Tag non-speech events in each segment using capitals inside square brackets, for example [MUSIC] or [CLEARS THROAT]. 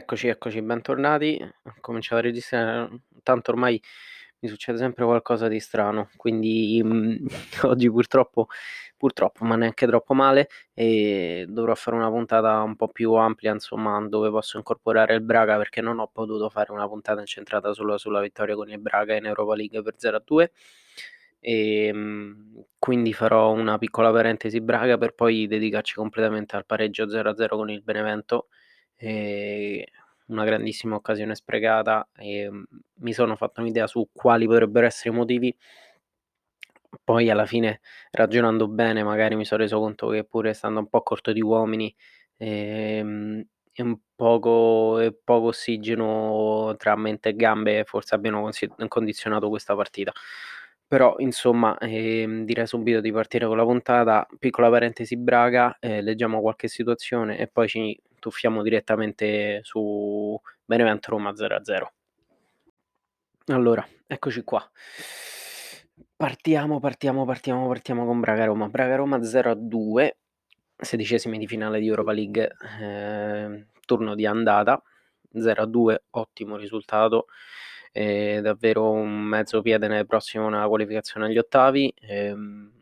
Eccoci, eccoci, bentornati. Ho cominciato a registrare, tanto ormai mi succede sempre qualcosa di strano, quindi mh, [LAUGHS] oggi purtroppo, purtroppo, ma neanche troppo male, dovrò fare una puntata un po' più ampia, insomma, dove posso incorporare il Braga perché non ho potuto fare una puntata incentrata solo sulla vittoria con il Braga in Europa League per 0 a 2. E, mh, quindi farò una piccola parentesi Braga per poi dedicarci completamente al pareggio 0 a 0 con il Benevento Ehm, una grandissima occasione sprecata e, mhmm, mi sono fatto un'idea su quali potrebbero essere i motivi. Poi alla fine ragionando bene magari mi son reso conto che pure stando un po' corto di uomini, ehm, e un poco e poco ossigeno tra mente e gambe forse abbiano condizionato questa partita. Però insomma, ehm, direi subito di partire con la puntata. Piccola parentesi Braga, ehm, leggiamo qualche situazione e poi ci tuffiamo direttamente su Benevento Roma 0-0. Allora, eccoci qua. Partiamo, partiamo, partiamo, partiamo con Braga Roma. Braga Roma 0-2, sedicesimi di finale di Europa League, ehm, turno di andata, 0-2, ottimo risultato, ehm, davvero un mezzo piede nel prossimo una qualificazione agli ottavi. Ehm,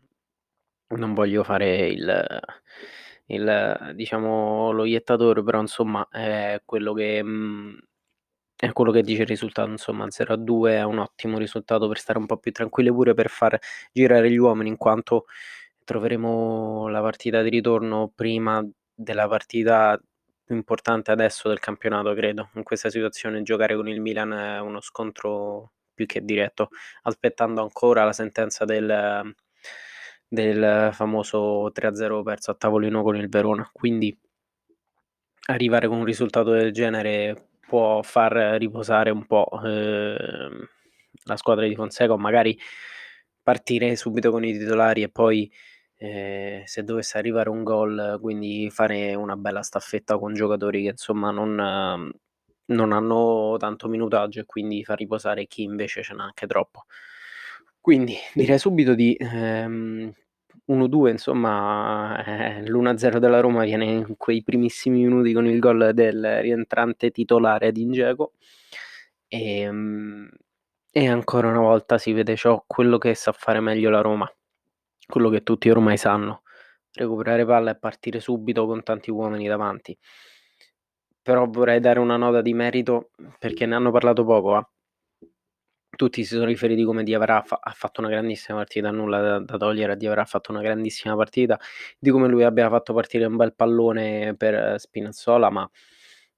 non voglio fare il il diciamo lo iettatore, però insomma è quello che mhmm, è quello che dice il risultato, insomma 0 a 2 è un ottimo risultato per stare un po' più tranquilli, pure per far girare gli uomini, in quanto troveremo la partita di ritorno prima della partita più importante adesso del campionato, credo. In questa situazione giocare con il Milan è uno scontro più che diretto, aspettando ancora la sentenza del del famoso 3 a 0 perso a tavolino con il Verona. Quindi arrivare con un risultato del genere può far riposare un po', ehm, la squadra di Fonseca o magari partire subito con i titolari e poi, ehm, se dovesse arrivare un gol, quindi fare una bella staffetta con giocatori che insomma non non hanno tanto minutaggio e quindi far riposare chi invece ce n'ha anche troppo. Quindi direi subito di, ehm 1-2 insomma, eh, l'1-0 della Roma viene in quei primissimi minuti con il gol del rientrante titolare Edin Dzeko. Ehm, e ancora una volta si vede ciò quello che sa fare meglio la Roma, quello che tutti ormai sanno: recuperare palla e partire subito con tanti uomini davanti. Però vorrei dare una nota di merito, perché ne hanno parlato poco, eh tutti si sono riferiti come Diavara fa ha fatto una grandissima partita, nulla da da togliere a Diavara, ha fatto una grandissima partita, di come lui abbia fatto partire un bel pallone per Spinazzola, ma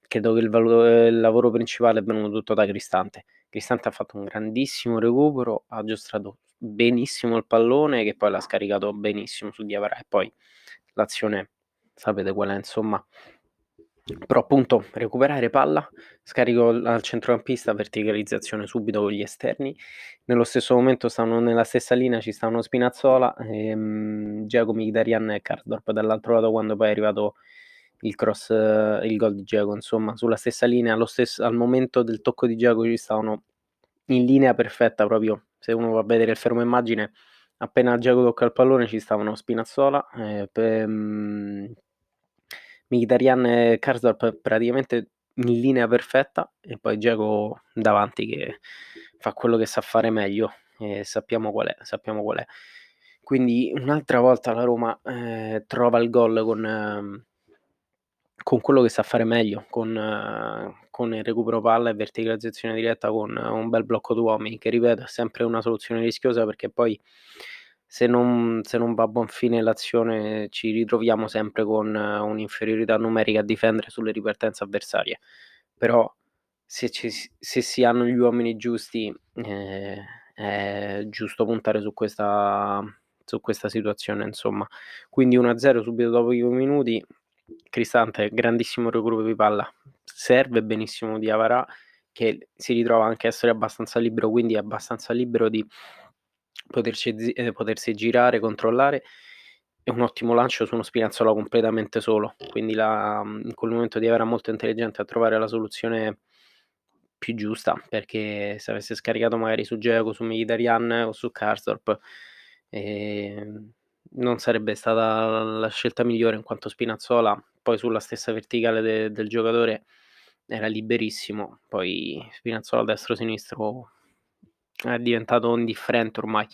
credo che il valo il lavoro principale è venuto tutto da Cristante. Cristante ha fatto un grandissimo recupero, ha aggiustato benissimo il pallone che poi l'ha scaricato benissimo su Diavara e poi l'azione sapete qual è insomma però appunto recuperare palla, scarico al centrocampista, verticalizzazione subito con gli esterni. Nello stesso momento stavano nella stessa linea, ci stavano Spinazzola, ehm, Dzeko, Mkhitaryan e Karsdorp dall'altro lato quando poi è arrivato il cross, il gol di Dzeko, insomma sulla stessa linea, stesso, al momento del tocco di Dzeko ci stavano in linea perfetta proprio, se uno va a vedere il fermo immagine, appena Dzeko tocca il pallone ci stavano Spinazzola, eh, pe, mh, Mkhitaryan e Karsdorp praticamente in linea perfetta e poi Dzeko davanti che fa quello che sa fare meglio e sappiamo qual è, sappiamo qual è. Quindi un'altra volta la Roma, ehm, trova il gol con con quello che sa fare meglio, con con il recupero palla e verticalizzazione diretta con un bel blocco d'uomini che ripeto è sempre una soluzione rischiosa perché poi se non se non va a buon fine l'azione ci ritroviamo sempre con un'inferiorità numerica a difendere sulle ripartenze avversarie. Però se ci se si hanno gli uomini giusti, ehm, è giusto puntare su questa su questa situazione insomma. Quindi 1-0 subito dopo i 2 minuti, Cristante grandissimo recupero di palla, serve benissimo Diavara che si ritrova anche a essere abbastanza libero, quindi è abbastanza libero di poterci ehm, potersi girare, controllare e un ottimo lancio su uno Spinazzola completamente solo. Quindi la mhmm, in quel momento Diavara molto intelligente a trovare la soluzione più giusta, perché se avesse scaricato magari su Dzeko, su Mkhitaryan o su Karsdorp, ehm, non sarebbe stata la scelta migliore in quanto Spinazzola poi sulla stessa verticale de del giocatore era liberissimo, poi Spinazzola destro-sinistro è diventato indifferente ormai.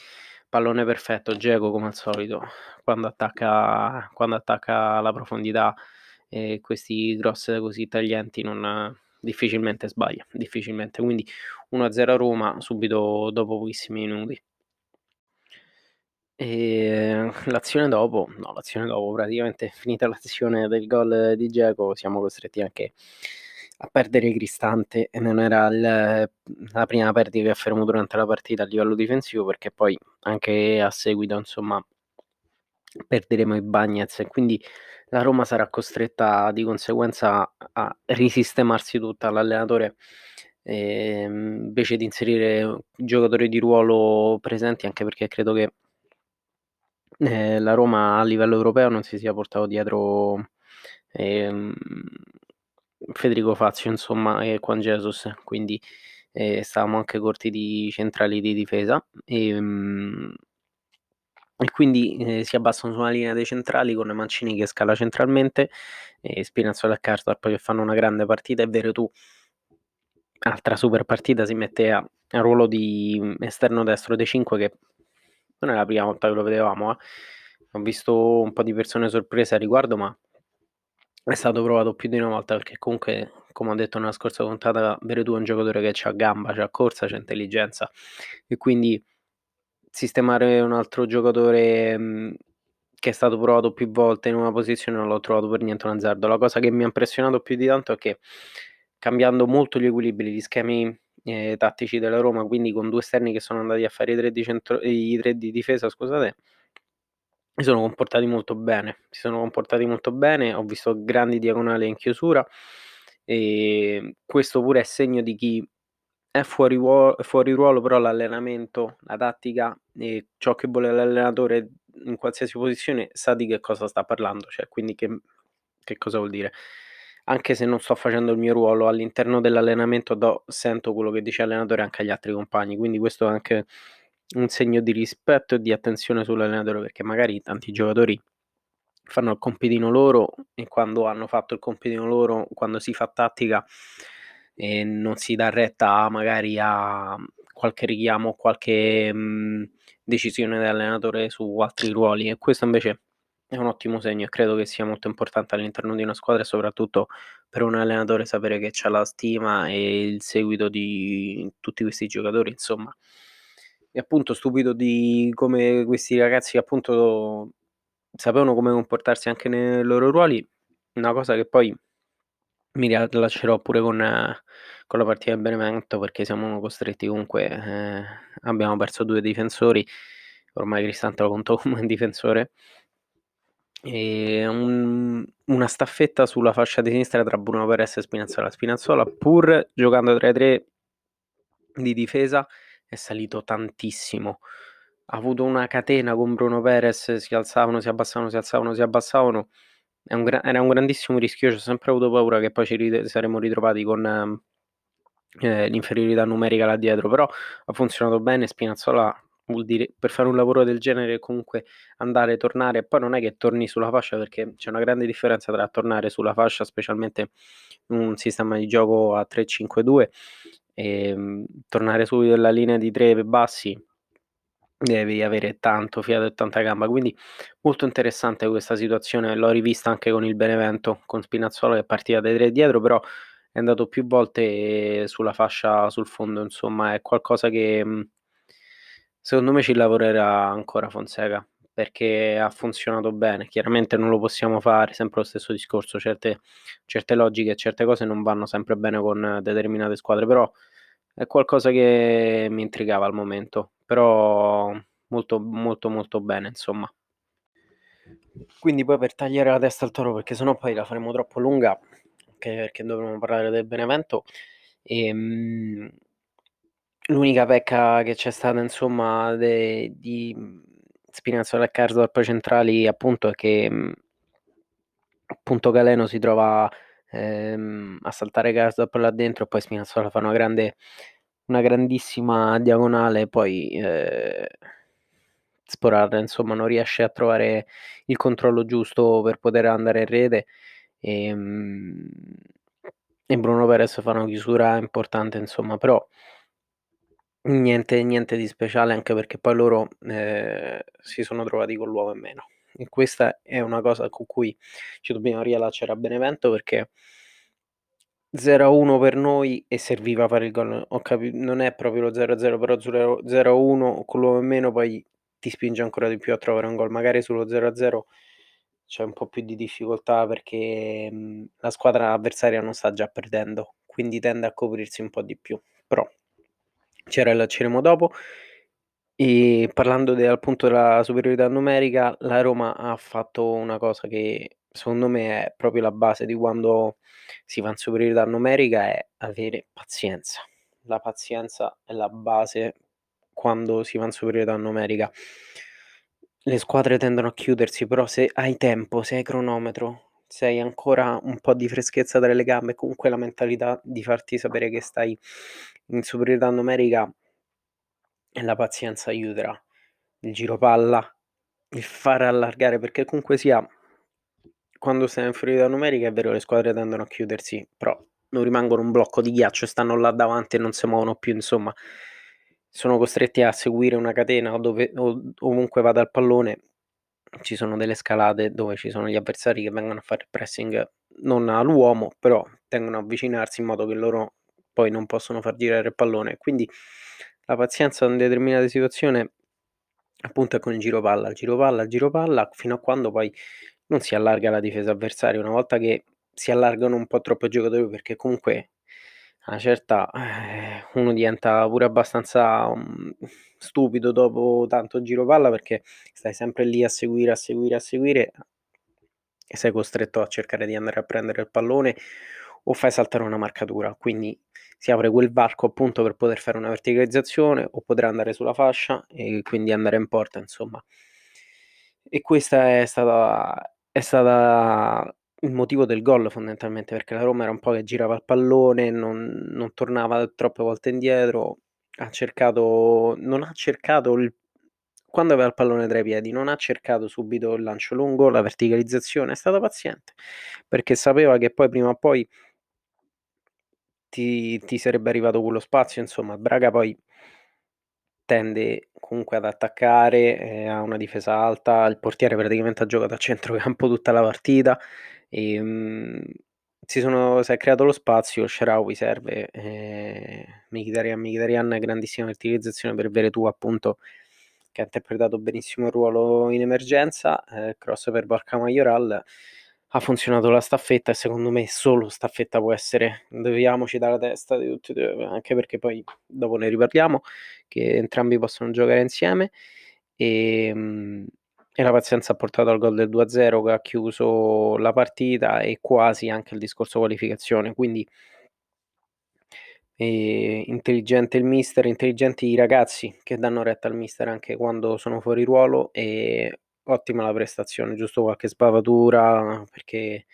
Pallone perfetto, Dzeko come al solito, quando attacca, quando attacca la profondità e questi cross così taglienti non, difficilmente sbaglia, difficilmente. Quindi 1-0 a Roma subito dopo pochissimi minuti. E l'azione dopo, no, l'azione dopo, praticamente finita l'azione del gol di Dzeko, siamo costretti anche perdere Cristante e non era il, la prima perdita che affermo durante la partita a livello difensivo perché poi anche a seguito insomma perderemo i Bagnets. E quindi la Roma sarà costretta di conseguenza a risistemarsi tutta l'allenatore eh, invece di inserire giocatori di ruolo presenti anche perché credo che eh, la Roma a livello europeo non si sia portato dietro ehm, Federico Fazio insomma e Juan Jesus. Quindi eh, stavamo anche corti di centrali di difesa. E, ehm, e quindi eh, si abbassano sulla linea dei centrali con Mancini che scala centralmente e Spinazzola e Karsdorp che fanno una grande partita. E Veretù altra super partita si mette a, a ruolo di esterno destro dei 5 che non è la prima volta che lo vedevamo eh. ho visto un po' di persone sorprese a riguardo ma è stato provato più di una volta perché comunque, come ho detto nella scorsa puntata, Veretù è un giocatore che ha gamba, c'ha corsa, c'ha intelligenza e quindi sistemare un altro giocatore mh, che è stato provato più volte in una posizione non l'ho trovato per niente un azzardo. La cosa che mi ha impressionato più di tanto è che cambiando molto gli equilibri, gli schemi eh, tattici della Roma, quindi con due esterni che sono andati a fare i tre di, centro, i tre di difesa, scusate, si sono comportati molto bene, si sono comportati molto bene, ho visto grandi diagonali in chiusura e questo pure è segno di chi è fuori, ruolo, fuori ruolo, però l'allenamento, la tattica e ciò che vuole l'allenatore in qualsiasi posizione sa di che cosa sta parlando, cioè quindi che, che cosa vuol dire. Anche se non sto facendo il mio ruolo all'interno dell'allenamento, do, sento quello che dice l'allenatore anche agli altri compagni, quindi questo è anche un segno di rispetto e di attenzione sull'allenatore perché magari tanti giocatori fanno il compitino loro e quando hanno fatto il compitino loro, quando si fa tattica e non si dà retta magari a qualche richiamo, qualche mh, decisione dell'allenatore su altri ruoli. E questo invece è un ottimo segno e credo che sia molto importante all'interno di una squadra e soprattutto per un allenatore sapere che c'è la stima e il seguito di tutti questi giocatori, insomma e appunto stupido di come questi ragazzi appunto sapevano come comportarsi anche nei loro ruoli, una cosa che poi mi riallaccerò pure con, con la partita del Benevento perché siamo costretti comunque, eh, abbiamo perso due difensori, ormai Cristante lo conto come un difensore, e un, una staffetta sulla fascia di sinistra tra Bruno Perez e Spinazzola. Spinazzola pur giocando tra i tre di difesa è salito tantissimo. Ha avuto una catena con Bruno Perez, si alzavano, si abbassavano, si alzavano, si abbassavano. Un gra- era un grandissimo rischio, ho sempre avuto paura che poi ci rit- saremmo ritrovati con eh, l'inferiorità numerica là dietro, però ha funzionato bene, Spinazzola vuol dire per fare un lavoro del genere comunque andare, tornare, poi non è che torni sulla fascia perché c'è una grande differenza tra tornare sulla fascia, specialmente un sistema di gioco a 3-5-2 e ehm, tornare subito alla linea di tre bassi devi avere tanto fiato e tanta gamba. Quindi molto interessante questa situazione l'ho rivista anche con il Benevento con Spinazzola che partiva dai tre dietro però è andato più volte sulla fascia sul fondo insomma è qualcosa che mhmm, secondo me ci lavorerà ancora Fonseca perché ha funzionato bene chiaramente non lo possiamo fare sempre lo stesso discorso certe, certe logiche certe cose non vanno sempre bene con determinate squadre però è qualcosa che mi intrigava al momento, però molto, molto, molto bene, insomma. Quindi poi per tagliare la testa al toro, perché sennò poi la faremo troppo lunga, perché dovremmo parlare del Benevento. E, ehm, l'unica pecca che c'è stata, insomma, de, di Spinazzola e Karsdorp centrali, appunto, è che appunto Galeno si trova ehm, a saltare Garzap là dentro e poi Spinazzola fa una grande una grandissima diagonale poi eh, Sporarda insomma non riesce a trovare il controllo giusto per poter andare in rete. E, ehm, e Bruno Perez fa una chiusura importante insomma, però niente niente di speciale, anche perché poi loro, ehm, si sono trovati con l'uomo in meno. E questa è una cosa con cui ci dobbiamo riallacciare a Benevento perché 0-1 per noi e serviva fare il gol. Ho capi non è proprio lo 0-0, però 0 0-1 con l'uomo in meno poi ti spinge ancora di più a trovare un gol. Magari sullo 0-0 c'è un po' più di difficoltà perché, mhmm, la squadra avversaria non sta già perdendo, quindi tende a coprirsi un po' di più. Però ci riallacceremo dopo. E parlando de appunto della superiorità numerica, la Roma ha fatto una cosa che secondo me è proprio la base di quando si va in superiorità numerica, è avere pazienza. La pazienza è la base quando si va in superiorità numerica. Le squadre tendono a chiudersi, però se hai tempo, se hai cronometro, se hai ancora un po' di freschezza tra le gambe comunque la mentalità di farti sapere che stai in superiorità numerica e la pazienza aiuterà. Il giro palla, il fare allargare perché comunque sia quando sei in inferiorità numerica è vero le squadre tendono a chiudersi, però non rimangono un blocco di ghiaccio, stanno là davanti e non si muovono più, insomma. Sono costretti a seguire una catena dove o ovunque vada il pallone ci sono delle scalate dove ci sono gli avversari che vengono a fare pressing non all'uomo, però tendono a avvicinarsi in modo che loro poi non possono far girare il pallone. Quindi la pazienza in determinate situazione appunto è con il giro palla, il giro palla, il giro palla, fino a quando poi non si allarga la difesa avversaria. Una volta che si allargano un po' troppo i giocatori, perché comunque una certa, eh, uno diventa pure abbastanza, mhmm, stupido dopo tanto giro palla, perché stai sempre lì a seguire, a seguire, a seguire e sei costretto a cercare di andare a prendere il pallone o fai saltare una marcatura. Quindi si apre quel varco appunto per poter fare una verticalizzazione o poter andare sulla fascia e quindi andare in porta, insomma. E questa è stata è stata il motivo del gol fondamentalmente, perché la Roma era un po' che girava il pallone, non non tornava troppe volte indietro, ha cercato non ha cercato il quando aveva il pallone tra i piedi, non ha cercato subito il lancio lungo, la verticalizzazione, è stata paziente, perché sapeva che poi prima o poi ti ti sarebbe arrivato quello spazio, insomma. Braga poi tende comunque ad attaccare, ehm, ha una difesa alta, il portiere praticamente ha giocato a centrocampo tutta la partita, ehm, si sono si è creato lo spazio, El Shaarawy serve, ehm, Mkhitaryan Mkhitaryan grandissima verticalizzazione per Veretout appunto, che ha interpretato benissimo il ruolo in emergenza, ehm, cross per Borja Mayoral, ha funzionato la staffetta e secondo me solo staffetta può essere. Leviamoci dalla testa di tutti e 2, anche perché poi dopo ne riparliamo, che entrambi possono giocare insieme, ehm, e la pazienza ha portato al gol del 2-0 che ha chiuso la partita e quasi anche il discorso qualificazione. Quindi ehm, intelligente il mister, intelligenti i ragazzi che danno retta al mister anche quando sono fuori ruolo e ottima la prestazione, giusto qualche sbavatura perché,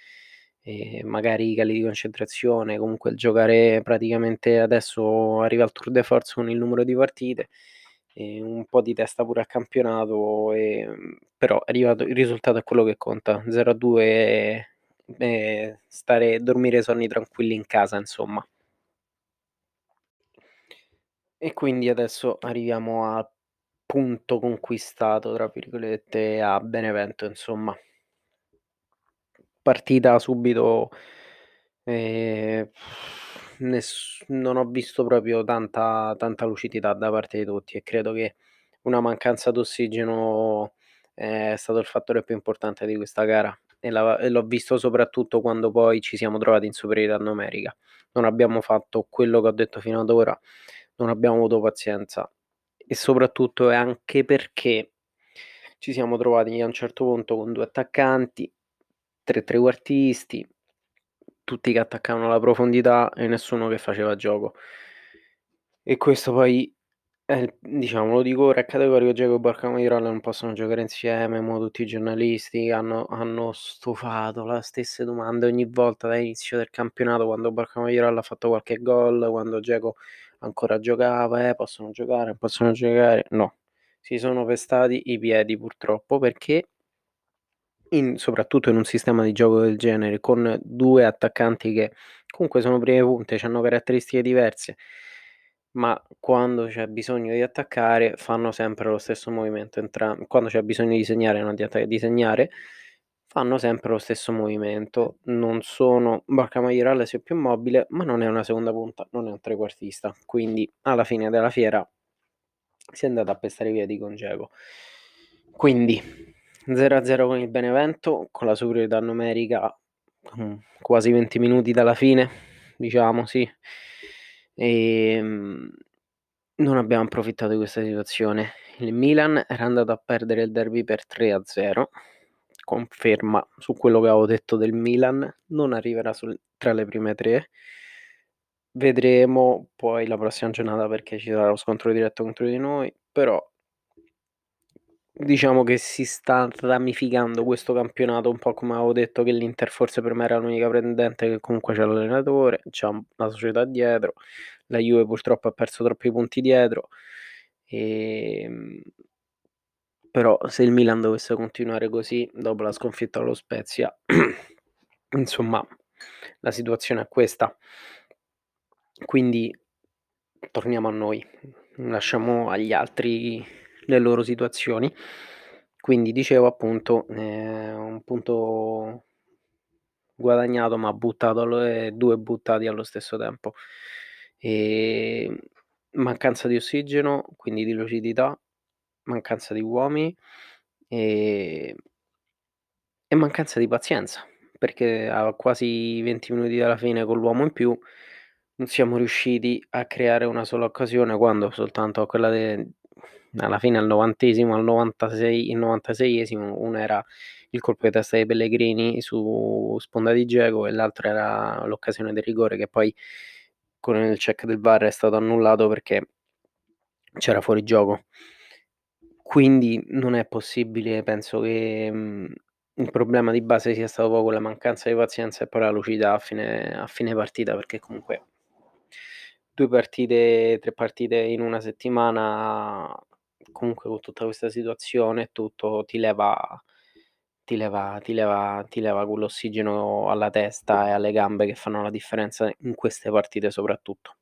ehm, magari i cali di concentrazione, comunque il giocare praticamente adesso arriva al tour de force con il numero di partite, e un po' di testa pure al campionato, ehm, però arrivato il risultato è quello che conta. 0-2 e e stare dormire sonni tranquilli in casa, insomma. E quindi adesso arriviamo a "punto conquistato" tra virgolette a Benevento, insomma. Partita subito, ehm, ness non ho visto proprio tanta tanta lucidità da parte di tutti e credo che una mancanza d'ossigeno è stato il fattore più importante di questa gara e la e l'ho visto soprattutto quando poi ci siamo trovati in superiorità numerica. Non abbiamo fatto quello che ho detto fino ad ora, non abbiamo avuto pazienza e soprattutto è anche perché ci siamo trovati a un certo punto con 2 attaccanti, 3 trequartisti, tutti che attaccavano la profondità e nessuno che faceva gioco. E questo poi è diciamo, lo dico ora, è categorico, Dzeko e Borja Mayoral non possono giocare insieme, mo tutti i giornalisti hanno hanno stufato la stesse domande ogni volta dall'inizio del campionato, quando Borja Mayoral ha fatto qualche gol, quando Dzeko ancora giocava: "Eh, possono giocare, possono giocare." No, si sono pestati i piedi purtroppo perché in soprattutto in un sistema di gioco del genere, con 2 attaccanti che comunque sono prime punte, c'hanno caratteristiche diverse, ma quando c'è bisogno di attaccare fanno sempre lo stesso movimento entram quando c'è bisogno di segnare, non di atta di segnare, fanno sempre lo stesso movimento. Non sono Borja Mayoral è più mobile, ma non è una seconda punta, non è un trequartista. Quindi alla fine della fiera si è andata a pestare i piedi con Dzeko. Quindi 0-0 con il Benevento, con la superiorità numerica mhmm, quasi 20 minuti dalla fine, diciamo, sì. Ehm, non abbiamo approfittato di questa situazione. Il Milan era andato a perdere il derby per 3-0, conferma su quello che avevo detto del Milan, non arriverà sul tra le prime 3. Vedremo poi la prossima giornata perché ci sarà lo scontro diretto contro di noi, però diciamo che si sta ramificando questo campionato un po' come avevo detto che l'Inter forse per me era l'unica pretendente che comunque c'ha l'allenatore, c'ha la società dietro, la Juve purtroppo ha perso troppi punti dietro. Ehm però se il Milan dovesse continuare così dopo la sconfitta allo Spezia, [CLEARS THROAT] insomma la situazione è questa. Quindi torniamo a noi, lasciamo agli altri le loro situazioni. Quindi dicevo appunto, ehm, un punto guadagnato ma buttato allo ehm, 2 buttati allo stesso tempo. Ehm, mancanza di ossigeno, quindi di lucidità, mancanza di uomini, ehm e mancanza di pazienza, perché a quasi 20 minuti dalla fine con l'uomo in più non siamo riusciti a creare una sola occasione, quando soltanto quella de alla fine al 90esimo, al 96 il 96esimo, una era il colpo di testa di Pellegrini su sponda di Dzeko e l'altra era l'occasione del rigore che poi con il check del VAR è stato annullato perché c'era fuori gioco. Quindi non è possibile, penso che, mhmm, il problema di base sia stato proprio la mancanza di pazienza e poi la lucidità a fine a fine partita, perché comunque 2 partite, 3 partite in una settimana, comunque con tutta questa situazione tutto, ti leva ti leva ti leva ti leva quell'ossigeno alla testa e alle gambe che fanno la differenza in queste partite soprattutto.